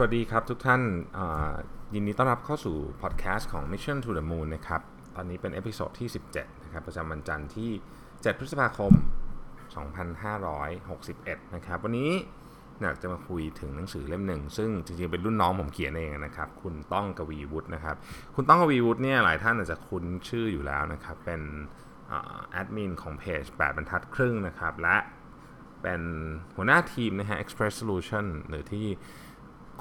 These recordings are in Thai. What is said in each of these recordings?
สวัสดีครับทุกท่านยินดีต้อนรับเข้าสู่พอดแคสต์ของ Mission to the Moon นะครับ ตอนนี้เป็น episode ที่ 17 นะครับ ประจำวันจันทร์ที่ 7 พฤษภาคม 2561 นะครับ วันนี้อยากจะมาคุยถึงหนังสือเล่มหนึ่ง ซึ่งจริงๆ เป็นรุ่นน้องผมเขียนเองนะครับ คุณต้องกวีวุฒินะครับ คุณต้องกวีวุฒิเนี่ยหลายท่านอาจจะคุ้นชื่ออยู่แล้วนะครับ เป็นแอดมินของเพจ 8 บรรทัดครึ่งนะครับ และเป็นหัวหน้าทีมนะฮะ Express Solution หรือที่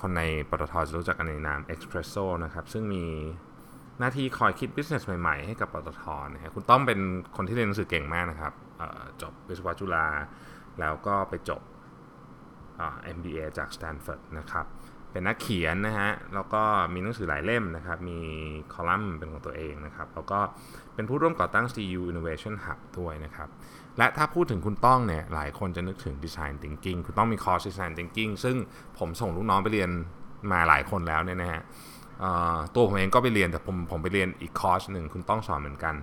คนในปตทจะรู้จักกันในนาม Expresso นะครับ ซึ่งมีหน้าที่คอยคิด business ใหม่ ๆ ให้กับปตทนะครคุณต้อมเป็นคนที่เรียนหนังสือเก่งมากนะครับจบวิศวะจุฬาแล้วก็ไปจบ MBA จาก Stanford นะครับ เป็นนักเขียนนะฮะ แล้วก็มีหนังสือหลายเล่มนะครับ มีคอลัมน์เป็นของตัวเองนะครับ แล้วก็เป็นผู้ร่วมก่อตั้ง CU Innovation Hub ด้วยนะครับ และถ้าพูดถึงคุณต้องเนี่ย หลายคนจะนึกถึง Design Thinking คุณต้องมีคอร์ส Design Thinking ซึ่งผมส่งลูกน้องไปเรียนมาหลายคนแล้วเนี่ยนะฮะตัวผมเองก็ไปเรียนแต่ผมผมไปเรียนอีกคอร์สหนึ่งคุณต้องสอนเหมือนกัน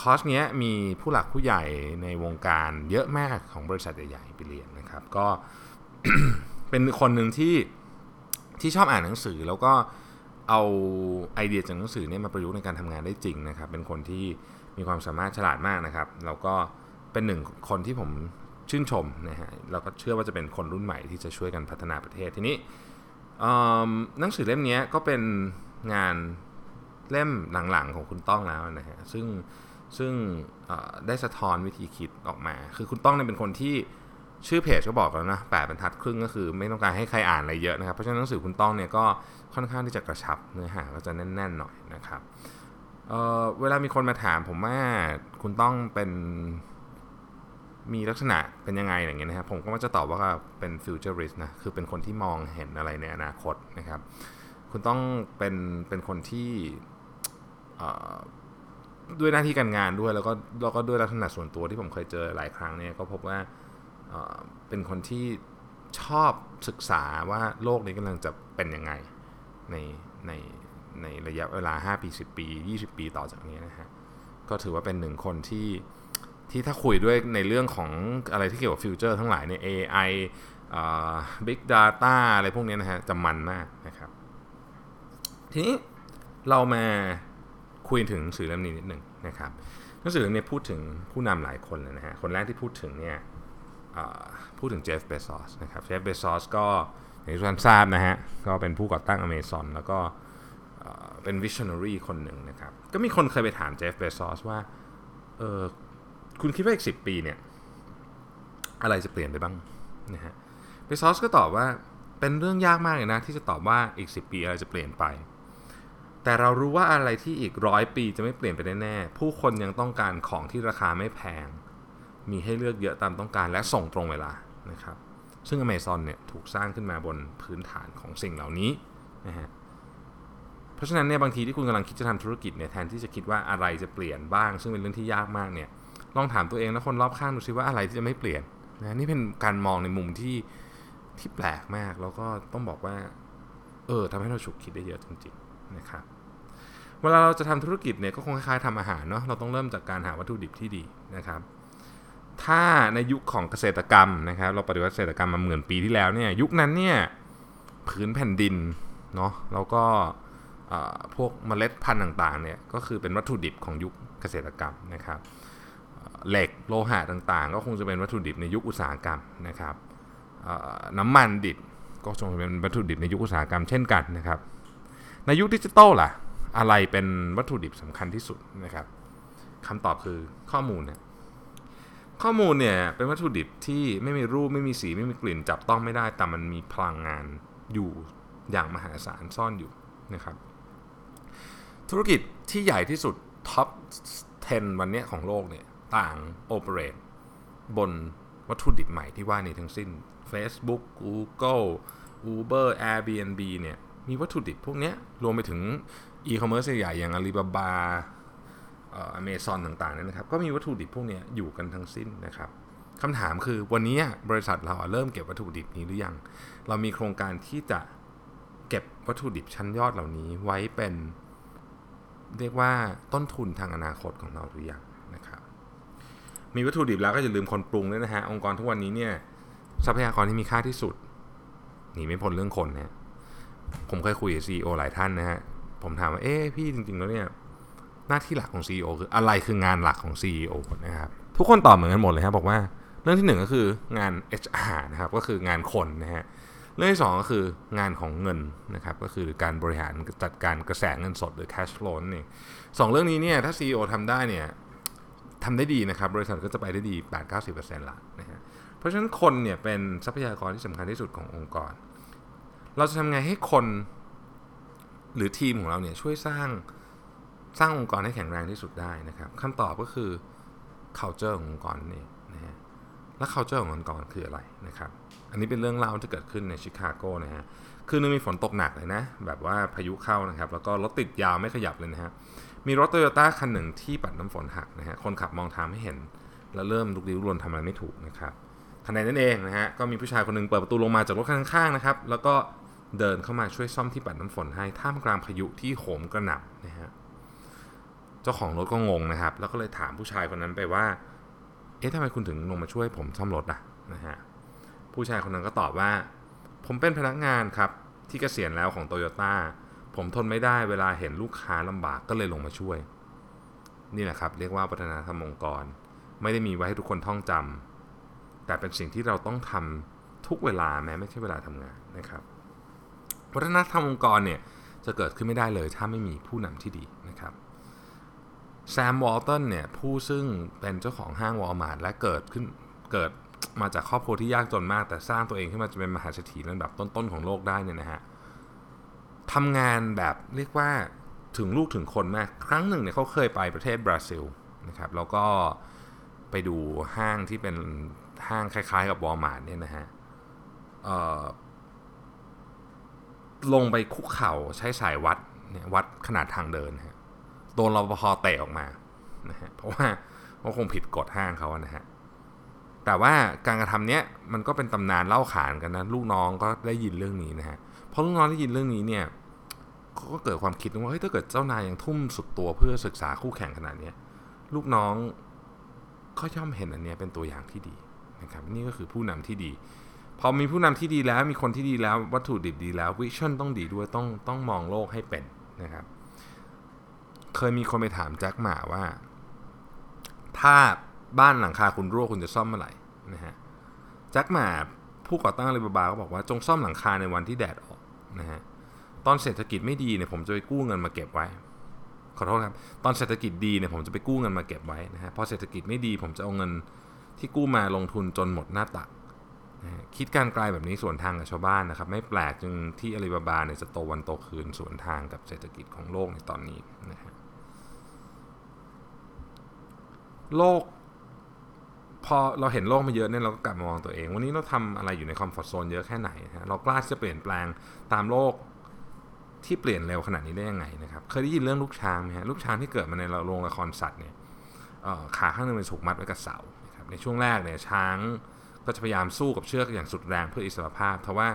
คอร์สนี้มีผู้หลักผู้ใหญ่ในวงการเยอะมากของบริษัทใหญ่ๆไปเรียนนะครับ ก็เป็นคนหนึ่งที่ ที่ชอบอ่านหนังสือแล้วก็เอาไอเดียจากหนังสือเนี่ยมาประยุกต์ในการทำงานได้จริงนะครับ เป็นคนที่มีความสามารถฉลาดมากนะครับแล้วก็เป็นหนึ่งคนที่ผมชื่นชมนะฮะแล้วก็เชื่อว่าจะเป็นคนรุ่นใหม่ที่จะช่วยกันพัฒนาประเทศทีนี้หนังสือเล่มนี้ก็เป็นงานเล่มหลังๆของคุณต้องแล้วนะฮะซึ่งซึ่งได้สะท้อนวิธีคิดออกมา คือคุณต้องเนี่ยเป็นคนที่ ชื่อเพจก็บอกแล้วนะแปดบรรทัดครึ่งก็คือไม่ต้องการให้ใครอ่านอะไรเยอะนะครับ เพราะฉะนั้นหนังสือคุณต้องเนี่ยก็ค่อนข้างที่จะกระชับเนื้อหาก็จะแน่นๆหน่อยนะครับเเวลามีคนมาถามผมว่าคุณต้องเป็นมีลักษณะเป็นยังไงอย่างเงี้ยนะครับผมก็จะตอบว่าเป็นฟิวเจอริสนะคือเป็นคนที่มองเห็นอะไรในอนาคตนะครับ คุณต้องเป็นเป็นคนที่ด้วยหน้าที่การงานด้วยแล้วก็แล้วก็ด้วยลักษณะส่วนตัวที่ผมเคยเจอหลายครั้งเนี่ยก็พบว่า เป็นคนที่ชอบศึกษาว่าโลกนี้กำลังจะเป็นยังไงในในในระยะเวลา 5 ปี 10 ปี 20 ปีต่อจากนี้นะฮะก็ถือว่าเป็นหนึ่งคนที่ที่ถ้าคุยด้วยในเรื่องของอะไรที่เกี่ยวกับฟิวเจอร์ทั้งหลายใน AI Big Data อะไรพวกนี้นะฮะจะมันมากนะครับ ทีนี้เรามาคุยถึงหนังสือเล่มนี้นิดหนึ่งนะครับหนังสือเล่มนี้พูดถึงผู้นำหลายคนเลยนะฮะคนแรกที่พูดถึงเนี่ย พูดถึงเจฟเบซอสนะครับเจฟเบซอสก็อย่างที่ทุกท่านทราบนะฮะ ก็เป็นผู้ก่อตั้ง Amazon แล้วก็เป็นวิช i o น a r y คนหนึ่งนะครับ ก็มีคนเคยไปถามเจฟเบซอสว่าเออคุณคิดว่าอีกสิบปีเนี่ย อะไรจะเปลี่ยนไปบ้างนะฮะเบซอสก็ตอบว่าเป็นเรื่องยากมากเลยนะ ที่จะตอบว่าอีก 10 ปีอะไรจะเปลี่ยนไป แต่เรารู้ว่าอะไรที่อีกร้อยปีจะไม่เปลี่ยนไปแน่ๆผู้คนยังต้องการของที่ราคาไม่แพง มีให้เลือกเยอะตามต้องการและส่งตรงเวลานะครับ ซึ่ง Amazon เนี่ยถูกสร้างขึ้นมาบนพื้นฐานของสิ่งเหล่านี้นะฮะเพราะฉะนั้นเนี่ยบางทีที่คุณกำลังคิดจะทำธุรกิจเนี่ยแทนที่จะคิดว่าอะไรจะเปลี่ยนบ้าง ซึ่งเป็นเรื่องที่ยากมากเนี่ยลองถามตัวเองและคนรอบข้างดูซิว่าอะไรที่จะไม่เปลี่ยนนะนี่เป็นการมองในมุมที่ที่แปลกมากแล้วก็ต้องบอกว่าเออทำให้เราฉุกคิดได้เยอะจริงๆนะครับเวลาเราจะทำธุรกิจเนี่ยก็คงคล้ายๆทำอาหารเนาะเราต้องเริ่มจากการหาวัตถุดิบที่ดีนะครับ ถ้าในยุคของเกษตรกรรมนะครับ เราปฏิวัติเกษตรกรรมมาหมื่นปีที่แล้วเนี่ยยุคนั้นเนี่ยผืนแผ่นดินเนาะแล้วก็พวกเมล็ดพันธุ์ต่างๆเนี่ยก็คือเป็นวัตถุดิบของยุคเกษตรกรรมนะครับเหล็กโลหะต่างๆ ก็คงจะเป็นวัตถุดิบในยุคอุตสาหกรรมนะครับน้ำมันดิบก็คงจะเป็นวัตถุดิบในยุคอุตสาหกรรมเช่นกันนะครับในยุคดิจิตอลล่ะอะไรเป็นวัตถุดิบสำคัญที่สุดนะครับคำตอบคือข้อมูลเนี่ย ข้อมูลเนี่ย เป็นวัตถุดิบที่ไม่มีรูปไม่มีสีไม่มีกลิ่น จับต้องไม่ได้แต่มันมีพลังงานอยู่อย่างมหาศาลซ่อนอยู่นะครับ ธุรกิจที่ใหญ่ที่สุดท็อป 10 วันนี้ของโลกเนี่ย ต่างโอเปเรตบนวัตถุดิบใหม่ที่ว่านี้ทั้งสิ้น Facebook Google Uber Airbnb เนี่ย มีวัตถุดิบพวกนี้รวมไปถึงอีคอมเมิร์ซใหญ่อย่าง Alibaba อเมซอนต่างๆเนี่ยนะครับ ก็มีวัตถุดิบพวกนี้อยู่กันทั้งสิ้นนะครับคำถามคือวันนี้บริษัทเราเริ่มเก็บวัตถุดิบนี้หรือยัง เรามีโครงการที่จะเก็บวัตถุดิบชั้นยอดเหล่านี้ไว้เป็น เรียกว่าต้นทุนทางอนาคตของเราหรือยังนะครับ มีวัตถุดิบแล้วก็อย่าลืมคนปรุงด้วยนะฮะ องค์กรทุกวันนี้เนี่ยทรัพยากรที่มีค่าที่สุดหนีไม่พ้นเรื่องคนนะผมเคยคุยกับซีอหลายท่านนะฮะ ผมถามว่าเอ๊ะพี่จริงๆแล้วเนี่ย หน้าที่หลักของ CEO คืออะไรคืองานหลักของ CEO นะครับทุกคนตอบเหมือนกันหมดเลยครับบอกว่าเรื่องที่หนึ่งก็คืองาน HR นะครับก็คืองานคนนะฮะเรื่องที่สองก็คืองานของเงินนะครับก็คือการบริหารจัดการกระแสเงินสดหรือ cash flow นี่สองเรื่องนี้เนี่ยถ้า CEO ทำได้เนี่ยทำได้ดีนะครับบริษัทก็จะไปได้ดี 8-90%ละนะฮะเพราะฉะนั้นคนเนี่ยเป็นทรัพยากรที่สำคัญที่สุดขององค์กร เราจะทำไงให้คนหรือทีมของเราเนี่ยช่วยสร้าง สร้างองค์กรให้แข็งแรงที่สุดได้นะครับคำตอบก็คือ culture ขององค์กรนี่นะฮะและ culture ขององค์กรคืออะไรนะครับอันนี้เป็นเรื่องเล่าที่เกิดขึ้นในชิคาโกนะฮะคือนึงมีฝนตกหนักเลยนะแบบว่าพายุเข้านะครับแล้วก็รถติดยาวไม่ขยับเลยนะฮะมีรถโตโยต้าคันหนึ่งที่ปัดน้ำฝนหักนะฮะคนขับมองทางไม่เห็น แล้วเริ่มลุกลี้ลุกลนทำอะไรไม่ถูกนะครับทันใดนั้นเองนะฮะก็มีผู้ชายคนหนึ่งเปิดประตูลงมาจากรถข้างๆนะครับแล้วก็เดินเข้ามาช่วยซ่อมที่ปัดน้ำฝนให้ท่ามกลางพายุที่โหมกระหน่ำนะฮะ จ้าของรถก็งงนะครับ แล้วก็เลยถามผู้ชายคนนั้นไปว่า เอ๊ะทำไมคุณถึงลงมาช่วยผมซ่อมรถอะนะฮะผู้ชายคนนั้นก็ตอบว่า ผมเป็นพนักงานครับ ที่เกษียณแล้วของโตโยต้าผมทนไม่ได้เวลาเห็นลูกค้าลำบากก็เลยลงมาช่วย นี่แหละครับ เรียกว่าวัฒนธรรมองค์กร ไม่ได้มีไว้ให้ทุกคนท่องจำแต่เป็นสิ่งที่เราต้องทำทุกเวลาแม้ไม่ใช่เวลาทำงานนะครับ วัฒนธรรมองค์กรเนี่ยจะเกิดขึ้นไม่ได้เลยถ้าไม่มีผู้นำที่ดีนะครับ แซมวอลตันเนี่ยผู้ซึ่งเป็นเจ้าของห้างวอลมาร์ทและเกิดขึ้นเกิดมาจากครอบครัวที่ยากจนมาก แต่สร้างตัวเองขึ้นมาจะเป็นมหาเศรษฐีระดับต้นๆของโลกได้เนี่ยนะฮะทำงานแบบเรียกว่าถึงลูกถึงคนมากครั้งหนึ่งเนี่ยเขาเคยไปประเทศบราซิลนะครับแล้วก็ไปดูห้างที่เป็นห้างคล้ายๆกับวอลมาร์ทเนี่ยนะฮะลงไปคุกเข่าใช้สายวัดวัดขนาดทางเดินฮะ โดนรปภเตะออกมานะฮะเพราะว่าเขาคงผิดกฎห้างเขานะฮะแต่ว่าการกระทำเนี้ยมันก็เป็นตำนานเล่าขานกันนะลูกน้องก็ได้ยินเรื่องนี้นะฮะพอลูกน้องได้ยินเรื่องนี้เนี่ยก็เกิดความคิดว่าเฮ้ยถ้าเกิดเจ้านายยังทุ่มสุดตัวเพื่อศึกษาคู่แข่งขนาดนี้ลูกน้องก็ย่อมเห็นอันนี้เป็นตัวอย่างที่ดีนะครับนี่ก็คือผู้นำที่ดี พอมีผู้นำที่ดีแล้วมีคนที่ดีแล้ววัตถุดิบดีแล้ววิชั่นต้องดีด้วยต้องต้องมองโลกให้เป็นนะครับ เคยมีคนไปถามแจ็คหมาว่า ถ้าบ้านหลังคาคุณรั่วคุณจะซ่อมเมื่อไหร่นะฮะแจ็คหมาผู้ก่อตั้งอาลีบาบาก็บอกว่าจงซ่อมหลังคาในวันที่แดดออกนะฮะตอนเศรษฐกิจไม่ดีเนี่ยผมจะไปกู้เงินมาเก็บไว้ ขอโทษครับ ตอนเศรษฐกิจดีเนี่ยผมจะไปกู้เงินมาเก็บไว้นะฮะพอเศรษฐกิจไม่ดี ผมจะเอาเงินที่กู้มาลงทุนจนหมดหน้าตัก คิดการไกลแบบนี้ส่วนทางกับชาวบ้านนะครับ ไม่แปลกจึงที่อาลีบาบาเนี่ยจะโตวันโตคืนส่วนทางกับเศรษฐกิจของโลกในตอนนี้นะฮะโลก พอเราเห็นโลกมาเยอะเนี่ยเราก็กลับมามองตัวเอง วันนี้เราทำอะไรอยู่ในคอมฟอร์ทโซนเยอะแค่ไหนฮะเรากล้าที่จะเปลี่ยนแปลงตามโลกที่เปลี่ยนเร็วขนาดนี้ได้ยังไงนะครับ เคยได้ยินเรื่องลูกช้างไหมฮะลูกช้างที่เกิดมาในโรงละครสัตว์เนี่ยขาข้างนึงเป็นถูกมัดไว้กับเสานะครับในช่วงแรกเนี่ยช้าง ก็จะพยายามสู้กับเชือกอย่างสุดแรงเพื่ออิสรภาพ เพราะว่า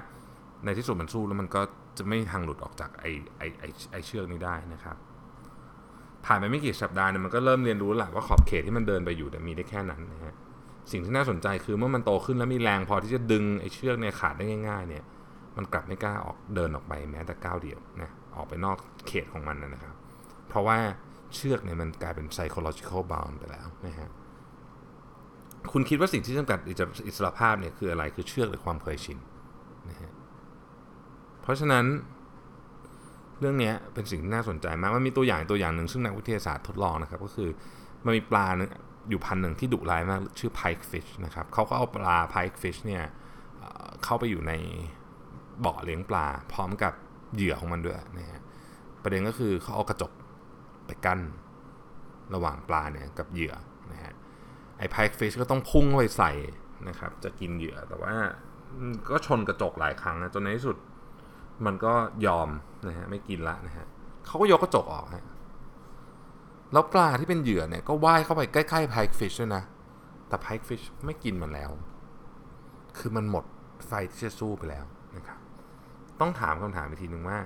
ในที่สุดมันสู้แล้วมันก็จะไม่ทางหลุดออกจากไอ้ไอ้ไอ้ไอเชือกนี้ได้นะครับ ผ่านไปไม่กี่สัปดาห์เนี่ยมันก็เริ่มเรียนรู้แหละว่าขอบเขตที่มันเดินไปอยู่มีได้แค่นั้นนะฮะสิ่งที่น่าสนใจคือเมื่อมันโตขึ้นแล้วมีแรงพอที่จะดึงไอ้เชือกเนี่ยขาดได้ง่าย ๆ เนี่ยมันกลับไม่กล้าออกเดินออกไปแม้แต่ก้าวเดียวนะออกไปนอกเขตของมันนะครับ เพราะว่าเชือกเนี่ยมันกลายเป็น psychological bound ไปแล้วนะฮะ คุณคิดว่าสิ่งที่จำกัดอิสระภาพเนี่ยคืออะไรคือเชือกหรือความเคยชินนะฮะเพราะฉะนั้นเรื่องนี้เป็นสิ่งที่น่าสนใจมากมันมีตัวอย่างตัวอย่างหนึ่งซึ่งนักวิทยาศาสตร์ทดลองนะครับ ก็คือมันมีปลาอยู่พันหนึ่งที่ดุร้ายมากชื่อ pike fish นะครับเขาก็เอาปลา pike fish เนี่ยเข้าไปอยู่ในบ่อเลี้ยงปลา พร้อมกับเหยื่อของมันด้วยนะฮะประเด็นก็คือเขาเอากระจกไปกั้นระหว่างปลาเนี่ยกับเหยื่อนะฮะ ไอ้ไพค์ฟิชก็ต้องพุ่งเข้าไปใส่นะครับ จะกินเหยื่อแต่ว่าก็ชนกระจกหลายครั้งนะจนในที่สุดมันก็ยอมนะฮะไม่กินละนะฮะเขาก็ยกกระจกออกฮะแล้วปลาที่เป็นเหยื่อเนี่ยก็ว่ายเข้าไปใกล้ๆไพค์ฟิชด้วยนะ แต่ไพค์ฟิชไม่กินมันแล้ว คือมันหมดไฟที่จะสู้ไปแล้วนะครับ ต้องถามคำถามอีกทีหนึ่งว่า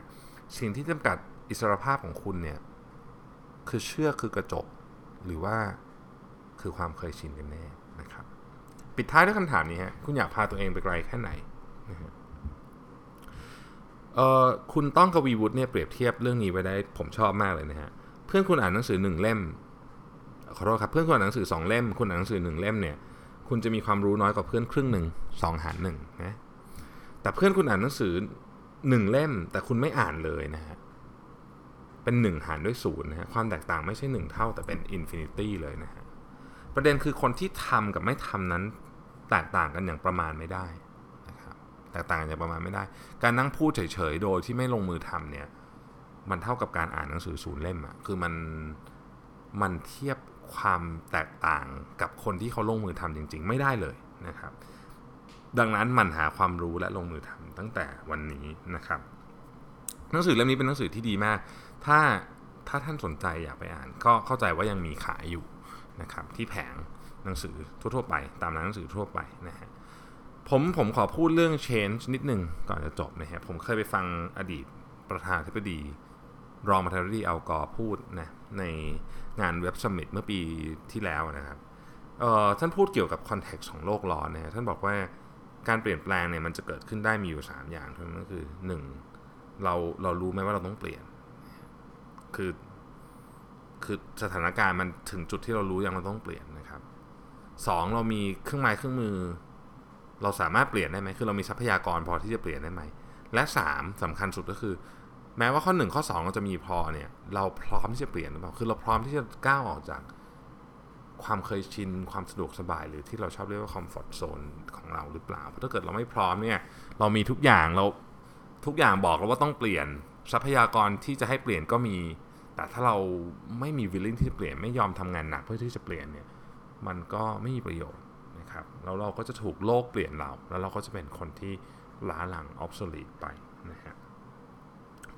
สิ่งที่จำกัดอิสรภาพของคุณเนี่ย คือเชื่อคือกระจกหรือว่า คือความเคยชินกันแน่นะครับ ปิดท้ายด้วยคำถามนี้ฮะคุณอยากพาตัวเองไปไกลแค่ไหนนะฮะเออคุณต้องกวีวุฒิเนี่ยเปรียบเทียบเรื่องนี้ไว้ได้ผมชอบมากเลยนะฮะเพื่อนคุณอ่านหนังสือหนึ่งเล่มขอโทษครับเพื่อนคุณอ่านหนังสือสองเล่ม คุณอ่านหนังสือหนึ่งเล่มเนี่ยคุณจะมีความรู้น้อยกว่าเพื่อนครึ่งหนึ่งสองหารหนึ่งนะแต่เพื่อนคุณอ่านหนังสือหนึ่งเล่ม แต่คุณไม่อ่านเลยนะฮะเป็นหนึ่งหารด้วยศูนย์นะฮะความแตกต่างไม่ใช่หนึ่งเท่าแต่เป็น infinity เลยนะฮะ ประเด็นคือคนที่ทำกับไม่ทำนั้นแตกต่างกันอย่างประมาณไม่ได้นะครับแตกต่างกันอย่างประมาณไม่ได้ การนั่งพูดเฉยๆโดยที่ไม่ลงมือทำเนี่ยมันเท่ากับการอ่านหนังสือศูนย์เล่มอะคือมันมันเทียบความแตกต่างกับคนที่เขาลงมือทำจริง ๆ ไม่ได้เลยนะครับ ดังนั้นมันหาความรู้และลงมือทำตั้งแต่วันนี้นะครับ หนังสือเล่มนี้เป็นหนังสือที่ดีมาก ถ้าถ้าท่านสนใจอยากไปอ่าน ก็เข้าใจว่ายังมีขายอยู่ นะครับที่แผงหนังสือทั่วๆไป ตามร้านหนังสือทั่วไปนะฮะผมผมขอพูดเรื่อง change นิดนึงก่อนจะจบนะฮะผมเคยไปฟังอดีตประธานธิบดี รองประธานาธิบดีอัลกอร์พูดนะในงาน Web Summit เมื่อปีที่แล้วนะครับท่านพูดเกี่ยวกับ context ของโลกร้อนนะฮะท่านบอกว่าการเปลี่ยนแปลงเนี่ยมันจะเกิดขึ้นได้มีอยู่ 3 อย่างเท่านั้นก็คือ 1. เราเรารู้ไหมว่าเราต้องเปลี่ยน คือ คือสถานการณ์มันถึงจุดที่เรารู้ยังเราต้องเปลี่ยนนะครับสองเรามีเครื่องไม้เครื่องมือ เราสามารถเปลี่ยนได้ไหมคือเรามีทรัพยากรพอที่จะเปลี่ยนได้ไหมและสามสำคัญสุดก็คือ แม้ว่าข้อหนึ่งข้อ2เราจะมีพอเนี่ยเราพร้อมที่จะเปลี่ยนหรือเปล่าคือเราพร้อมที่จะก้าวออกจากความเคยชินความสะดวกสบายหรือที่เราชอบเรียกว่าคอมฟอร์ทโซนของเราหรือเปล่าเพราะถ้าเกิดเราไม่พร้อมเนี่ยเรามีทุกอย่างเราทุกอย่างบอกเราว่าต้องเปลี่ยนทรัพยากรที่จะให้เปลี่ยนก็มี แต่ถ้าเราไม่มีวิลลิ่งที่จะเปลี่ยนไม่ยอมทำงานหนักเพื่อที่จะเปลี่ยนเนี่ยมันก็ไม่มีประโยชน์นะครับแล้วเราก็จะถูกโลกเปลี่ยนเรา แล้วเราก็จะเป็นคนที่ล้าหลังออฟโซลีตไปนะฮะ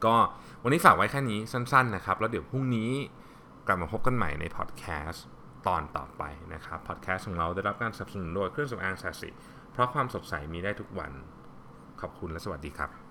ก็วันนี้ฝากไว้แค่นี้สั้นๆนะครับ แล้วเดี๋ยวพรุ่งนี้กลับมาพบกันใหม่ในพอดแคสต์ตอนต่อไปนะครับพอดแคสต์ของเราได้รับการสนับสนุนโดยเครื่องสำอางสาสิเพราะความสดใสมีได้ทุกวันขอบคุณและสวัสดีครับ